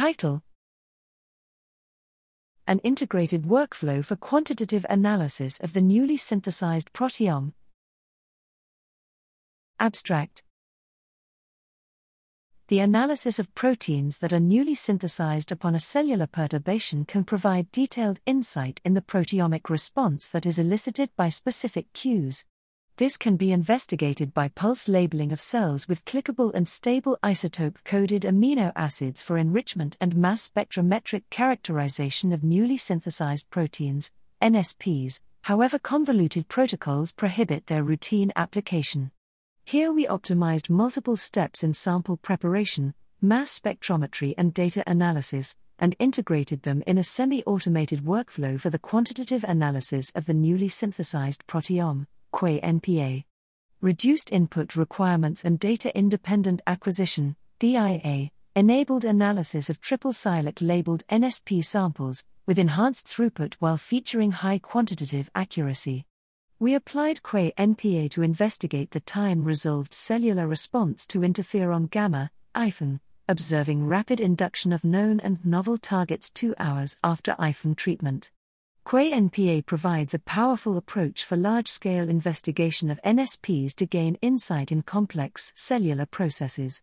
Title An integrated workflow for quantitative analysis of the newly synthesized proteome. Abstract the analysis of proteins that are newly synthesized upon a cellular perturbation can provide detailed insight in the proteomic response that is elicited by specific cues. This can be investigated by pulse labeling of cells with clickable and stable isotope coded amino acids for enrichment and mass spectrometric characterization of newly synthesized proteins, NSPs, however, convoluted protocols prohibit their routine application. Here we optimized multiple steps in sample preparation, mass spectrometry, and data analysis, and integrated them in a semi automated workflow for the quantitative analysis of the newly synthesized proteome, QuaNPA. Reduced input requirements and data independent acquisition, DIA, enabled analysis of triple SILAC labeled NSP samples, with enhanced throughput while featuring high quantitative accuracy. We applied QuaNPA to investigate the time resolved cellular response to interferon gamma, IFNg, observing rapid induction of known and novel targets two hours after IFNg treatment. QuaNPA provides a powerful approach for large scale investigation of NSPs to gain insight in complex cellular processes.